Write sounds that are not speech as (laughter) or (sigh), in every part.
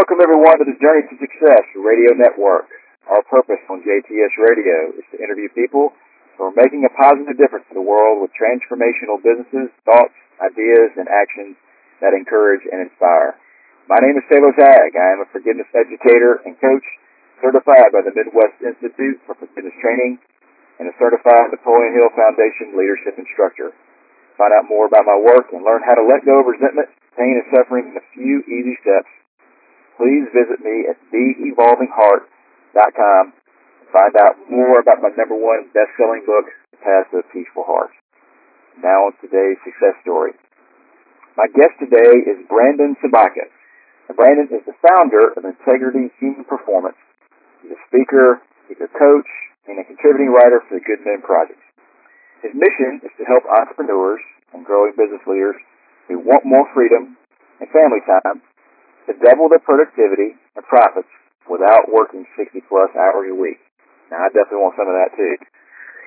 welcome everyone to the Journey to Success Radio Network. Our purpose on JTS Radio is to interview people who are making a positive difference in the world with transformational businesses, thoughts, ideas, and actions that encourage and inspire. My name is Taylor Tagg. I am a forgiveness educator and coach certified by the Midwest Institute for Forgiveness Training and a certified Napoleon Hill Foundation leadership instructor. Find out more about my work and learn how to let go of resentment, pain, and suffering in a few easy steps please visit me at theevolvingheart.com and find out more about my number one best-selling book, The Path to a Peaceful Heart. Now on today's success story. My guest today is Brandon Sobotka. Brandon is the founder of Integrity Human Performance. He's a speaker, he's a coach, and a contributing writer for the Good Men Project. His mission is to help entrepreneurs and growing business leaders who want more freedom and family time to double their productivity and profits without working 60 plus hours a week. Now, I definitely want some of that too.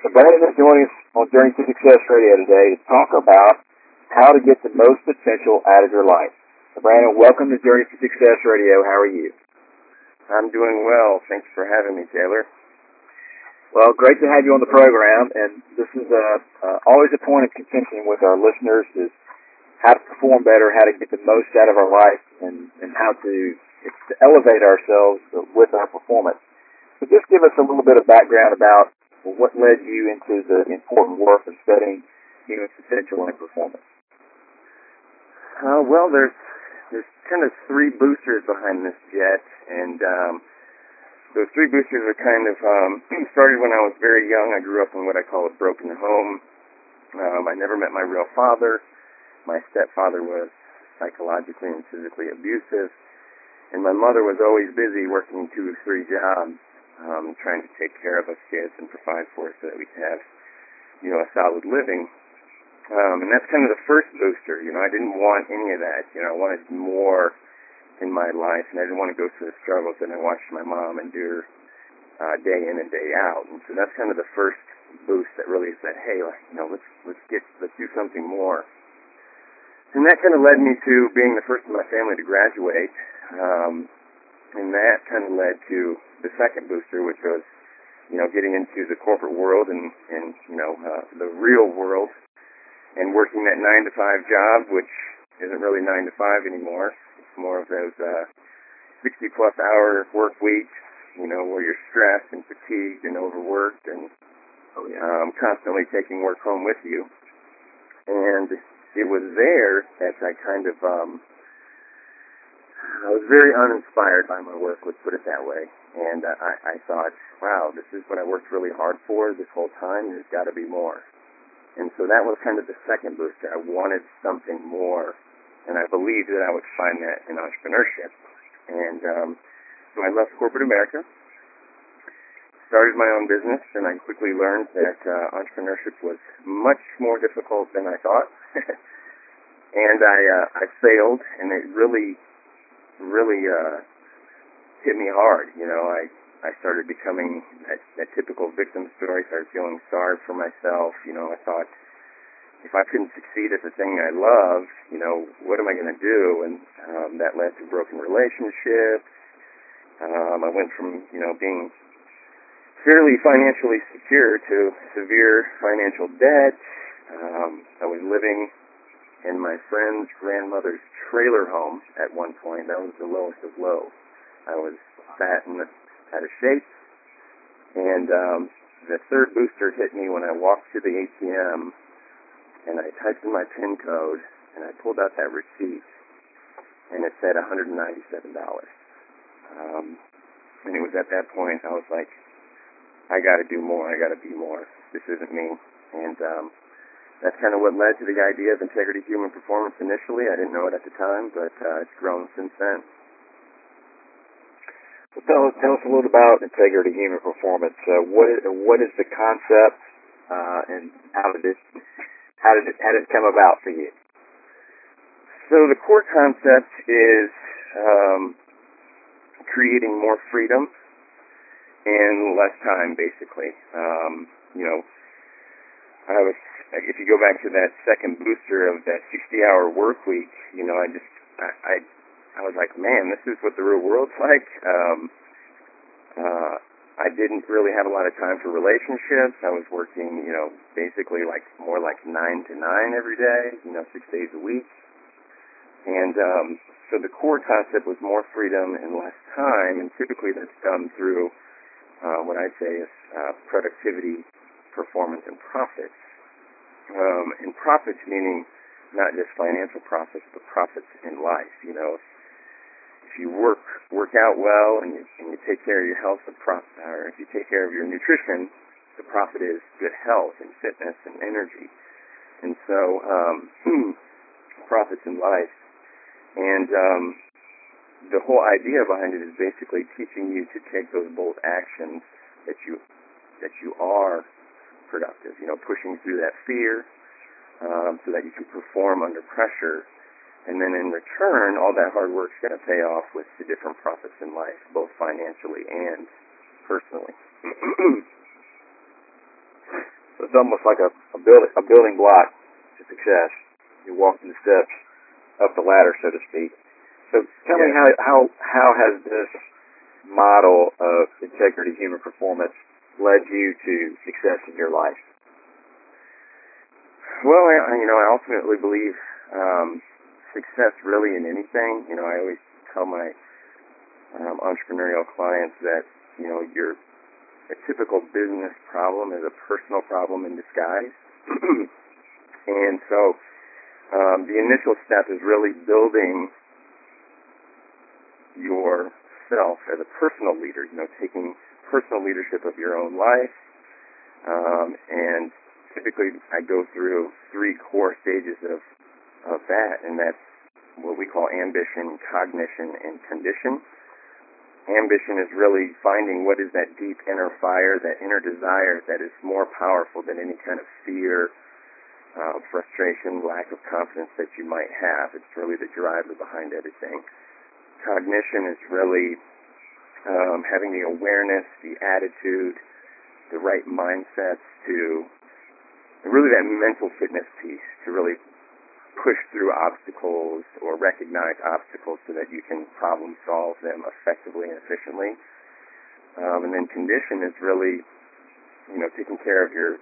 So Brandon is joining us on Journey to Success Radio today to talk about how to get the most potential out of your life. So Brandon, welcome to Journey to Success Radio. How are you? I'm doing well. Thanks for having me, Taylor. Well, great to have you on the program, and this is a, uh, always a point of contention with our listeners is how to perform better, how to get the most out of our life, and, and how to, to elevate ourselves with our performance. So just give us a little bit of background about what led you into the important work of studying human potential and performance. Uh, well, there's there's kind of three boosters behind this jet, and um, those three boosters are kind of um, (clears throat) started when I was very young. I grew up in what I call a broken home. Um, I never met my real father. My stepfather was psychologically and physically abusive, and my mother was always busy working two or three jobs, um, trying to take care of us kids and provide for us so that we could have, you know, a solid living. Um, and that's kind of the first booster. You know, I didn't want any of that. You know, I wanted more in my life, and I didn't want to go through the struggles that I watched my mom endure uh, day in and day out. And so that's kind of the first boost that really said, hey, you know, let's let's get let's do something more. And that kind of led me to being the first in my family to graduate. Um, and that kind of led to the second booster, which was, you know, getting into the corporate world and, and you know, uh, the real world and working that nine to five job, which isn't really nine to five anymore. It's more of those, uh, 60 plus hour work weeks, you know, where you're stressed and fatigued and overworked and, oh, um, constantly taking work home with you. And it was there that I kind of um I was very uninspired by my work, let's put it that way. And I, I thought, wow, this is what I worked really hard for this whole time. There's got to be more. And so that was kind of the second booster. I wanted something more, and I believed that I would find that in entrepreneurship. And um, so I left corporate America, started my own business, and I quickly learned that uh, entrepreneurship was much more difficult than I thought. (laughs) and I uh, I failed, and it really, really uh, hit me hard. You know, I I started becoming that, that typical victim story. Started feeling sorry for myself. You know, I thought if I couldn't succeed at the thing I love, you know, what am I going to do? And um, that led to broken relationships. Um, I went from you know being fairly financially secure to severe financial debt. Um, I was living in my friend's grandmother's trailer home at one point. That was the lowest of low. I was fat and out of shape. And um, the third booster hit me when I walked to the ATM and I typed in my PIN code and I pulled out that receipt and it said $197. Um, and it was at that point I was like, I got to do more. I got to be more. This isn't me. And um, that's kind of what led to the idea of integrity human performance initially. I didn't know it at the time, but uh, it's grown since then. So tell us, tell us a little about integrity human performance. Uh, what is what is the concept, uh, and how did it how did it how did it come about for you? So the core concept is um, creating more freedom in less time, basically. Um, you know, I was if you go back to that second booster of that 60-hour work week, you know, I just I, I I was like, man, this is what the real world's (laughs) like. Um, uh, I didn't really have a lot of time for relationships. I was working, you know, basically like more like nine to nine every day, you know, six days a week. And um, so the core concept was more freedom and less time, and typically that's done through uh, what I'd say is uh, productivity, performance, and profits. Um, and profits meaning not just financial profits, but profits in life. You know, if you work work out well and you, and you take care of your health, the pro- or if you take care of your nutrition, the profit is good health and fitness and energy. And so, um, (clears throat) profits in life. And um, the whole idea behind it is basically teaching you to take those bold actions that you that you are productive. You know, pushing through that fear um, so that you can perform under pressure and then in return, all that hard work's going to pay off with the different profits in life, both financially and personally. (clears throat) so it's almost like a, a, build, a building block to success. You're walking the steps up the ladder, so to speak. So me how, how, how has this model of integrity human performance led you to success in your life? Well, I, you know, I ultimately believe um, success really in anything. You know, I always tell my um, entrepreneurial clients that you know your a typical business problem is a personal problem in disguise, (clears throat) and so um, the initial step is really building yourself as a personal leader. You know, taking personal leadership of your own life, um, and typically I go through three core stages of of that, and that's what we call ambition, cognition, and condition. Ambition is really finding what is that deep inner fire, that inner desire that is more powerful than any kind of fear, uh, frustration, lack of confidence that you might have. It's really the driver behind everything. Cognition is really um, having the awareness, the attitude, the right mindsets to really that mental fitness piece to really push through obstacles or recognize obstacles so that you can problem solve them effectively and efficiently. Um, and then condition is really, you know, taking care of your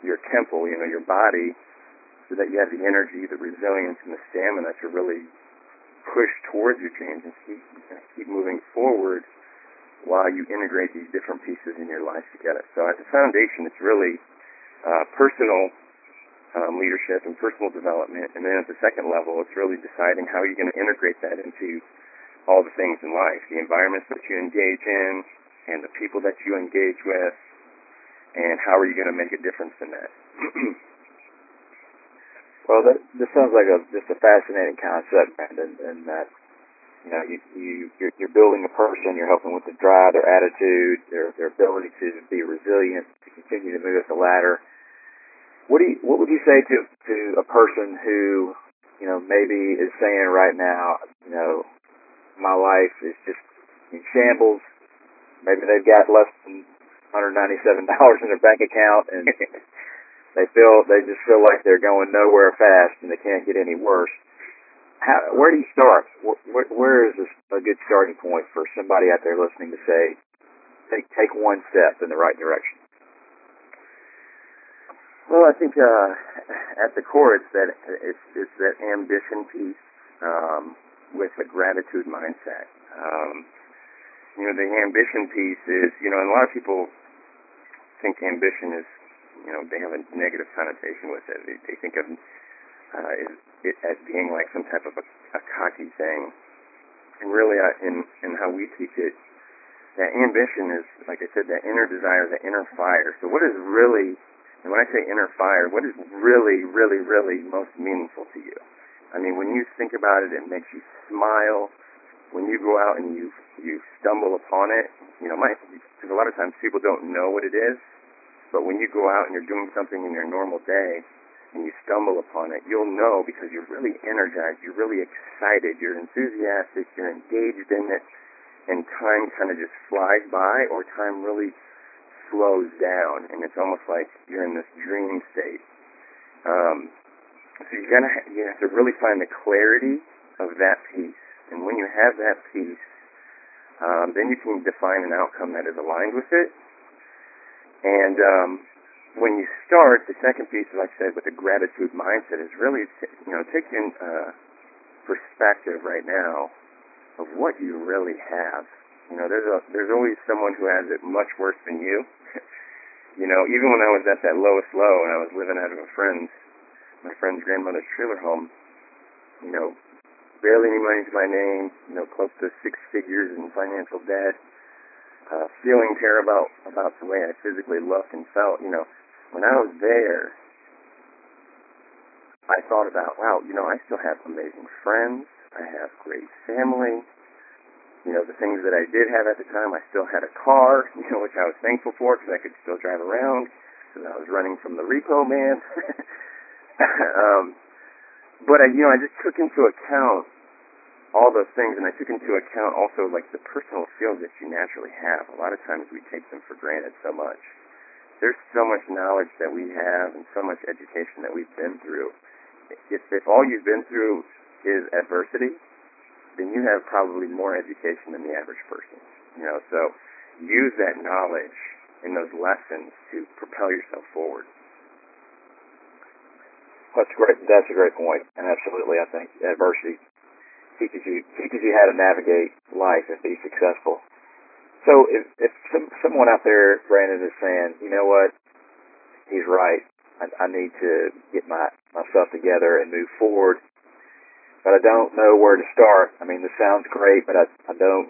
your temple, you know, your body, so that you have the energy, the resilience, and the stamina to really push towards your dreams and keep keep moving forward while you integrate these different pieces in your life together. So at the foundation, it's really uh, personal um, leadership and personal development. And then at the second level, it's really deciding how you're going to integrate that into all the things in life, the environments that you engage in, and the people that you engage with, and how are you going to make a difference in that. (clears throat) well, that, this sounds like a just a fascinating concept, Brandon, and that you know you, you you're, you're building a person, you're helping with the drive, their attitude, their their ability to be resilient, to continue to move up the ladder what do you, what would you say to to a person who you know maybe is saying right now, you know, my life is just in shambles. Maybe they've got less than $197 in their bank account, and they feel they just feel like they're going nowhere fast, and they can't get any worse. How, where do you start? Where, where is this a good starting point for somebody out there listening to say, take take one step in the right direction? Well, I think uh, at the core, it's that it's, it's that ambition piece um, with a gratitude mindset. Um, you know, the ambition piece is, you know, and a lot of people think ambition is, you know, they have a negative connotation with it. They, they think of uh, it, it as being like some type of a, a cocky thing. And really, uh, in in how we teach it, that ambition is, like I said, that inner desire, that inner fire. So, what is really and when I say inner fire, what is really, really, really most meaningful to you? I mean, when you think about it, it makes you smile. When you go out and you you stumble upon it, you know, my because a lot of times people don't know what it is, but when you go out and you're doing something in your normal day and you stumble upon it, you'll know because you're really energized, you're really excited, you're enthusiastic, you're engaged in it, and time kind of just flies by, or time really slows down, and it's almost like you're in this dream state. Um, so you gotta you have to really find the clarity of that piece, And when you have that piece, um, then you can define an outcome that is aligned with it. And um, when you start, the second piece, like I said, with the gratitude mindset is really, you know, taking uh, perspective right now of what you really have. You know, there's a there's always someone who has it much worse than you. (laughs) you know, even when I was at that lowest low and I was living out of a friend's my friend's grandmother's trailer home, you know, barely any money to my name, you know, close to six figures in financial debt, uh, feeling terrible about the way I physically looked and felt, you know, when I was there, I thought about, wow, you know, I still have amazing friends. I have great family. You know, the things that I did have at the time, I still had a car, (laughs) you know, which I was thankful for because I could still drive around because I was running from the repo man. (laughs) um, but I, you know, I just took into account all those things, and I took into account also like the personal skills that you naturally have. A lot of times we take them for granted so much there's so much knowledge that we have and so much education that we've been through. If, if all you've been through is adversity, then you have probably more education than the average person. You know, so use that knowledge and those lessons to propel yourself forward. That's great. That's a great point, and absolutely, I think adversity teaches you teaches you how to navigate life and be successful. So if, if some, someone out there, Brandon, is saying, you know what, he's right, I, I need to get my myself together and move forward, but I don't know where to start. I mean, this sounds great, but I, I don't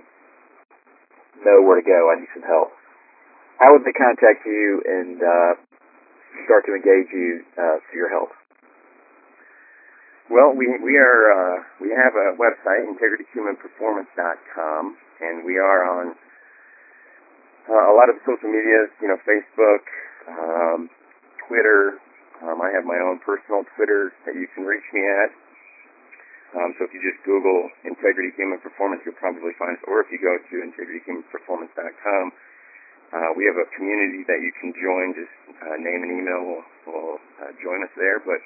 know where to go. I need some help. How would they contact you and uh, start to engage you uh, for your help? Well, we we are uh, we have a website integrityhumanperformance.com, and we are on uh, a lot of social medias, you know, Facebook, um, Twitter. Um, I have my own personal Twitter that you can reach me at. Um, so if you just Google Integrity Human Performance, you'll probably find us. Or if you go to integrityhumanperformance.com, uh, we have a community that you can join. Just uh, name and email will, will uh, join us there. But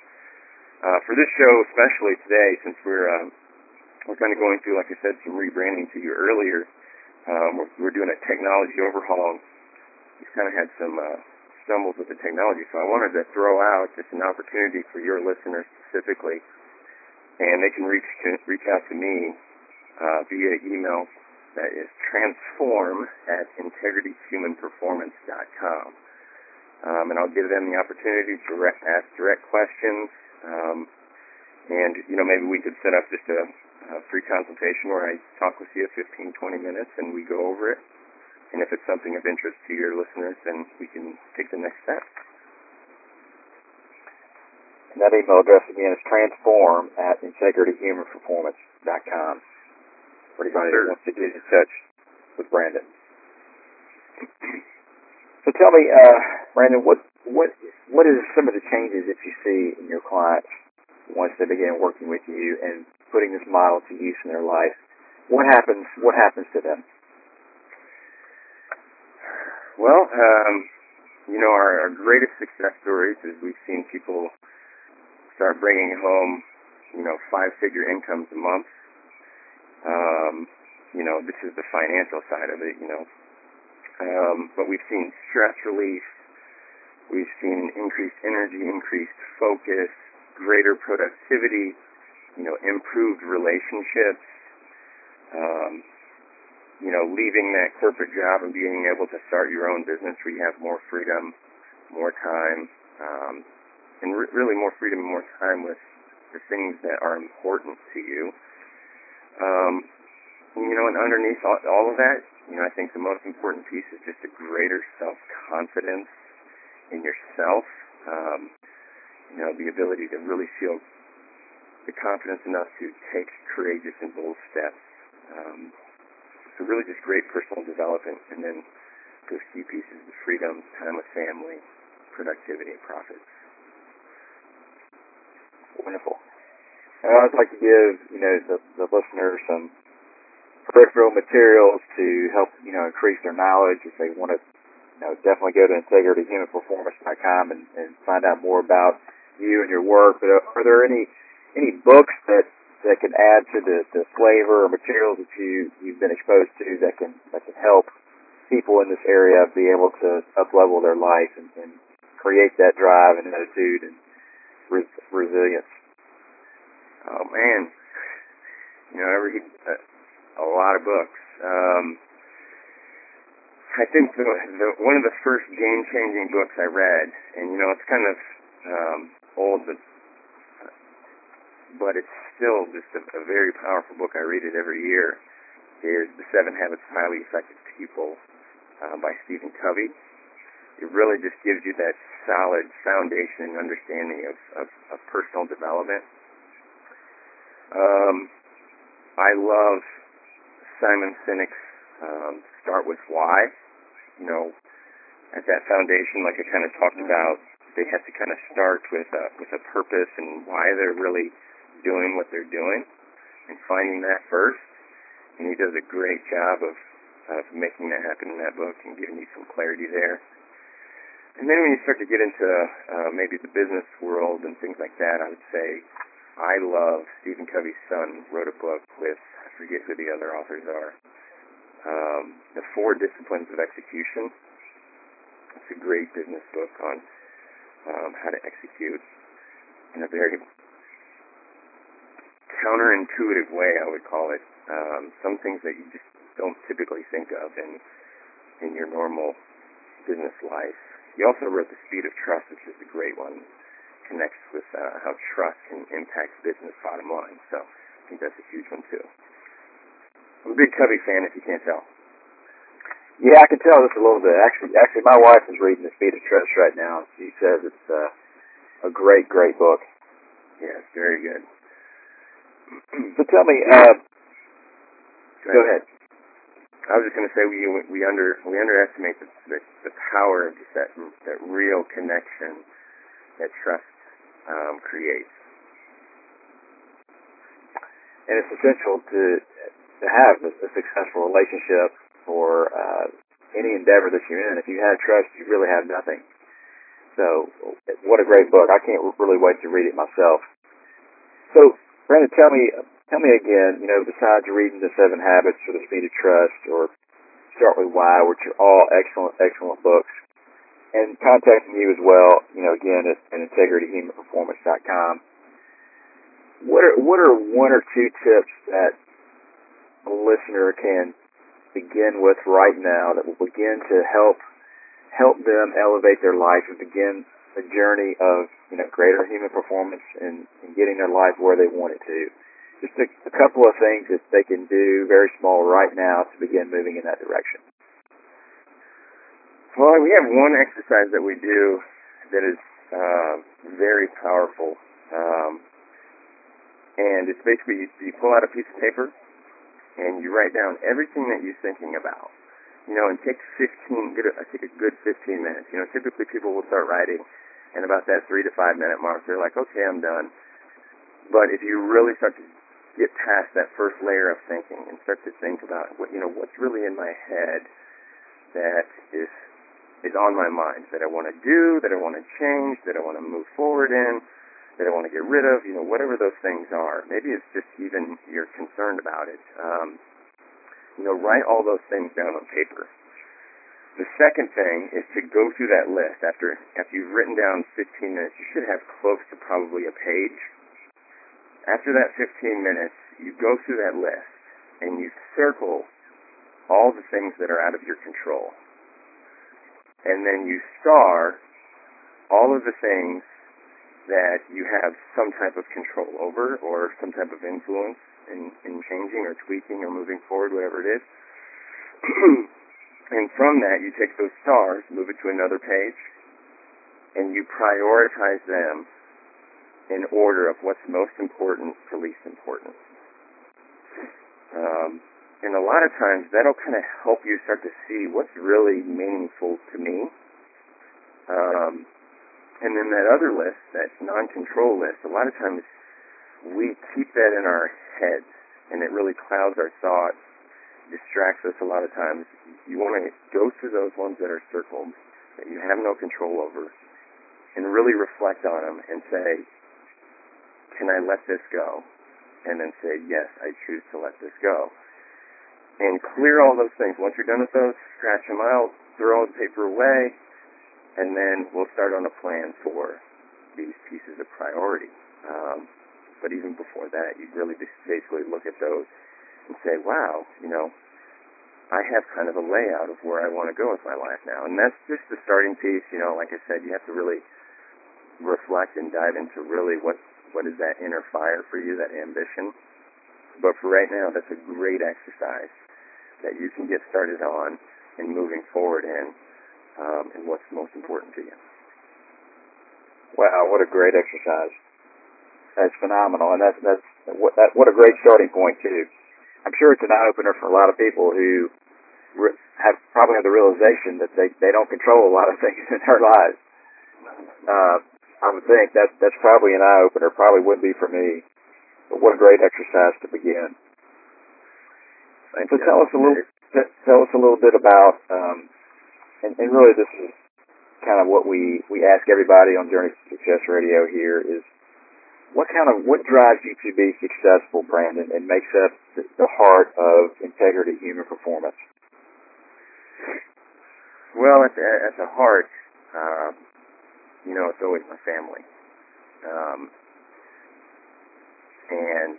uh, for this show, especially today, since we're uh, we're kind of going through, like I said, some rebranding to you earlier, um, we're, we're doing a technology overhaul. We've kind of had some uh, stumbles with the technology, so I wanted to throw out just an opportunity for your listeners specifically, and they can reach reach out to me uh, via email that is transform at integrityhumanperformance.com. Um, and I'll give them the opportunity to re- ask direct questions. Um, and, you know, maybe we could set up just a a free consultation where I talk with you 15, 20 minutes and we go over it. And if it's something of interest to your listeners, then we can take the next step. And that email address again is transform at integrityhumanperformance.com for anybody sure. that wants to get in touch with Brandon. (clears throat) So tell me, uh, Brandon, what what what is some of the changes that you see in your clients once they begin working with you and putting this model to use in their life, what happens? What happens to them? Well, um, you know, our, our greatest success stories is we've seen people start bringing home, you know, five-figure incomes a month. Um, you know, this is the financial side of it, you know. Um, but we've seen stress relief. We've seen increased energy, increased focus, greater productivity, you know, improved relationships, um, you know, leaving that corporate job and being able to start your own business where you have more freedom, more time, um, and re- really more freedom and more time with the things that are important to you. Um, you know, and underneath all, all of that, you know, I think the most important piece is just a greater self-confidence in yourself. Um, you know, the ability to really feel the confidence enough to take courageous and bold steps. Um, so really just great personal development and then those key pieces of freedom, time with family, productivity, and profits. Wonderful. And I'd like to give, you know, the, the listeners some peripheral materials to help, you know, increase their knowledge if they want to, you know, definitely go to integrityhumanperformance.com and, and find out more about you and your work. But are there any any books that that can add to the, the flavor or materials that you you've been exposed to that can that can help people in this area be able to up level their life and, and create that drive and attitude and res- resilience. Oh man, you know read a, a lot of books. Um, I think the, the one of the first game changing books I read, and you know it's kind of um, old, but but it's still just a, a very powerful book. I read it every year. Is The Seven Habits of Highly Effective People uh, by Stephen Covey. It really just gives you that solid foundation and understanding of, of, of personal development. Um, I love Simon Sinek's um, Start with Why. You know, at that foundation, like I kind of talked about, they have to kind of start with a, with a purpose and why they're really doing what they're doing and finding that first. And he does a great job of, of making that happen in that book and giving you some clarity there. And then when you start to get into uh, maybe the business world and things like that, I would say I love Stephen Covey's son wrote a book with I forget who the other authors are. Um, the Four Disciplines of Execution. It's a great business book on um, how to execute in a very counterintuitive way, I would call it. Um, some things that you just don't typically think of in in your normal business life. He also wrote The Speed of Trust, which is a great one. Connects with uh, how trust can impact business bottom line. So I think that's a huge one too. I'm a big Covey fan, if you can't tell. Yeah, I can tell just a little bit. Actually, actually, my wife is reading The Speed of Trust right now. She says it's uh, a great, great book. Yeah, it's very good. So tell me, uh, go ahead. I was just going to say we we under we underestimate the, the the power of just that that real connection that trust um, creates. And it's essential to to have a, successful relationship or uh, any endeavor that you're in. If you have trust, you really have nothing. So, what a great book! I can't really wait to read it myself. So, Brandon, tell me, tell me again. You know, besides reading the Seven Habits or the Speed of Trust or Start with Why, which are all excellent, excellent books, and contacting you as well. You know, again at, at integrityhumanperformance.com. What are what are one or two tips that listener can begin with right now that will begin to help help them elevate their life and begin a journey of you know greater human performance and, and getting their life where they want it to. Just a, a couple of things that they can do very small right now to begin moving in that direction. Well, we have one exercise that we do that is uh, very powerful, um, and it's basically you, you pull out a piece of paper and you write down everything that you're thinking about you know, and take 15, get a, think a good 15 minutes. You know, typically people will start writing, and about that three to five minute mark, they're like, okay, I'm done. But if you really start to get past that first layer of thinking and start to think about what, you know, what's really in my head that is is on my mind that I want to do, that I want to change, that I want to move forward in, that I want to get rid of, you know, whatever those things are. Maybe it's just even you're concerned about it. Um, you know, write all those things down on paper. The second thing is to go through that list. After after you've written down 15 minutes, you should have close to probably a page. After that 15 minutes, you go through that list and you circle all the things that are out of your control. And then you star all of the things that you have some type of control over or some type of influence in, in changing or tweaking or moving forward, whatever it is. (clears throat) and from that, you take those stars, move it to another page, and you prioritize them in order of what's most important to least important. Um, and a lot of times that'll kind of help you start to see what's really meaningful to me. Um, and then that other list, that non-control list, a lot of times we keep that in our heads and it really clouds our thoughts, distracts us a lot of times. You want to go through those ones that are circled, that you have no control over, and really reflect on them and say, can I let this go? and then say, yes, I choose to let this go. And clear all those things. Once you're done with those, scratch them out, throw all the paper away, and then we'll start on a plan for these pieces of priority. Um, but even before that, you really basically look at those and say, wow, you know, I have kind of a layout of where I want to go with my life now. And that's just the starting piece. You know, like I said, you have to really reflect and dive into really what what is that inner fire for you, that ambition. But for right now, that's a great exercise that you can get started on and moving forward in, um, and what's most important to you. Wow, what a great exercise! That's phenomenal, and that's that's what that, what a great starting point too. I'm sure it's an eye opener for a lot of people who re- have probably have the realization that they they don't control a lot of (laughs) things in their lives. Uh, I would think that that's probably an eye opener. Probably would be for me. But what a great exercise to begin. Thank so you. tell us a little tell us a little bit about, um, and, and really this is kind of what we we ask everybody on Journey to Success Radio here is what kind of what drives you to be successful, Brandon, and makes up the, heart of integrity human performance? Well, at the, at the heart, uh, you know, it's always my family. Um, and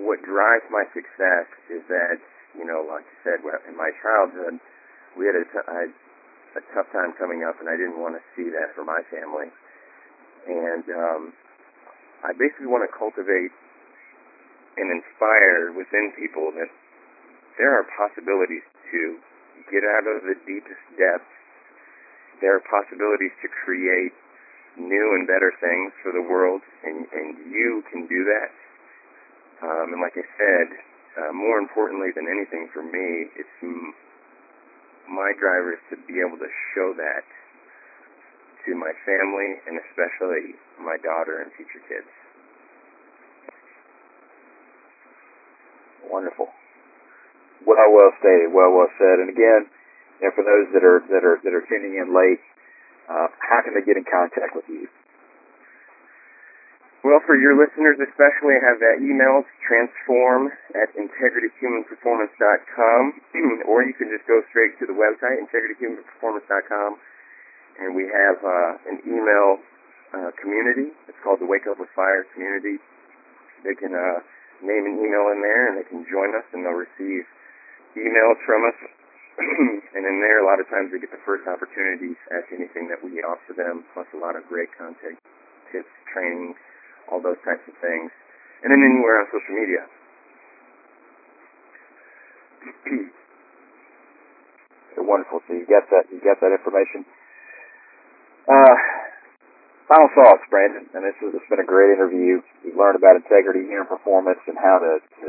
what drives my success is that, you know, like I said, in my childhood, we had a, t- I had a tough time coming up, and I didn't want to see that for my family. And um, I basically want to cultivate and inspire within people that there are possibilities to get out of the deepest depths there are possibilities to create new and better things for the world, and, and you can do that. Um, and like I said, uh, more importantly than anything for me, it's my driver is to be able to show that to my family and especially my daughter and future kids. Wonderful. Well, well stated. Well, well said. And again, and for those that are that are that are tuning in late, uh, how can they get in contact with you? Well, for your listeners especially, I have that email, transform at integrityhumanperformance.com, (clears throat) or you can just go straight to the website, integrityhumanperformance.com, and we have uh, an email uh, community. It's called the Wake Up with Fire community. They can uh, name an email in there, and they can join us, and they'll receive emails from us (clears throat) and in there, a lot of times they get the first opportunities at anything that we offer them, plus a lot of great content, tips, training, all those types of things. And then anywhere on social media. (clears throat) wonderful. So you get that you get that information. Uh, final thoughts, Brandon. And this has been a great interview. We've learned about integrity, human performance, and how to, to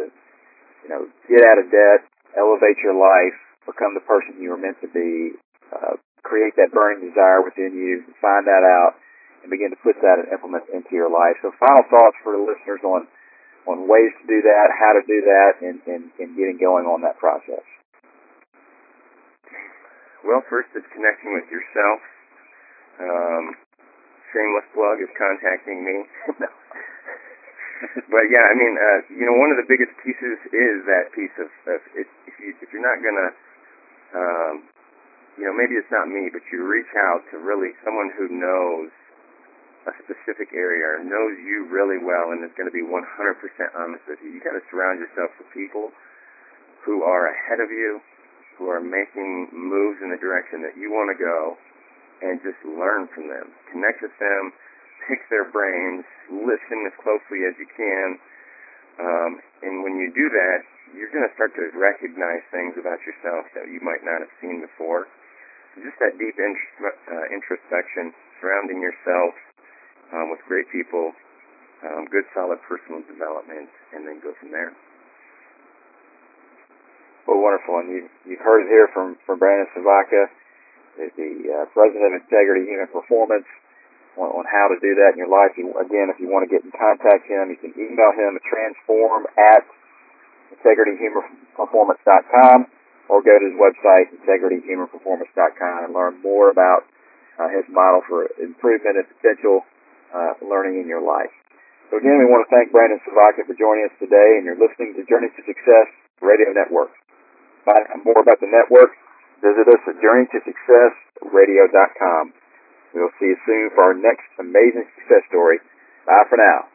you know get out of debt, elevate your life, become the person you were meant to be, uh, create that burning desire within you, find that out, and begin to put that and implement into your life. So final thoughts for the listeners on on ways to do that, how to do that, and, and, and getting going on that process. Well, first it's connecting with yourself. Um, shameless plug is contacting me. (laughs) but yeah, I mean, uh, you know, one of the biggest pieces is that piece of, of if, if you if you're not gonna um, you know, maybe it's not me, but you reach out to really someone who knows a specific area or knows you really well and is going to be 100% honest with you. You got to surround yourself with people who are ahead of you, who are making moves in the direction that you want to go, and just learn from them. Connect with them, pick their brains, listen as closely as you can. Um, and when you do that, you're going to start to recognize things about yourself that you might not have seen before. Just that deep uh, introspection, surrounding yourself um, with great people, um, good solid personal development, and then go from there. Well, wonderful. And you, you've heard it here from, from Brandon Sobotka, the uh, President of Integrity Human Performance, on, on, how to do that in your life. You, again, if you want to get in contact him, you can email him at transform at integrityhumanperformance.com or go to his website, integrityhumanperformance.com, and learn more about uh, his model for improvement and potential uh, learning in your life. So again, we want to thank Brandon Sobotka for joining us today, and you're listening to Journey to Success Radio Network. Find out more about the network, visit us at journeytosuccessradio.com. We'll see you soon for our next amazing success story. Bye for now.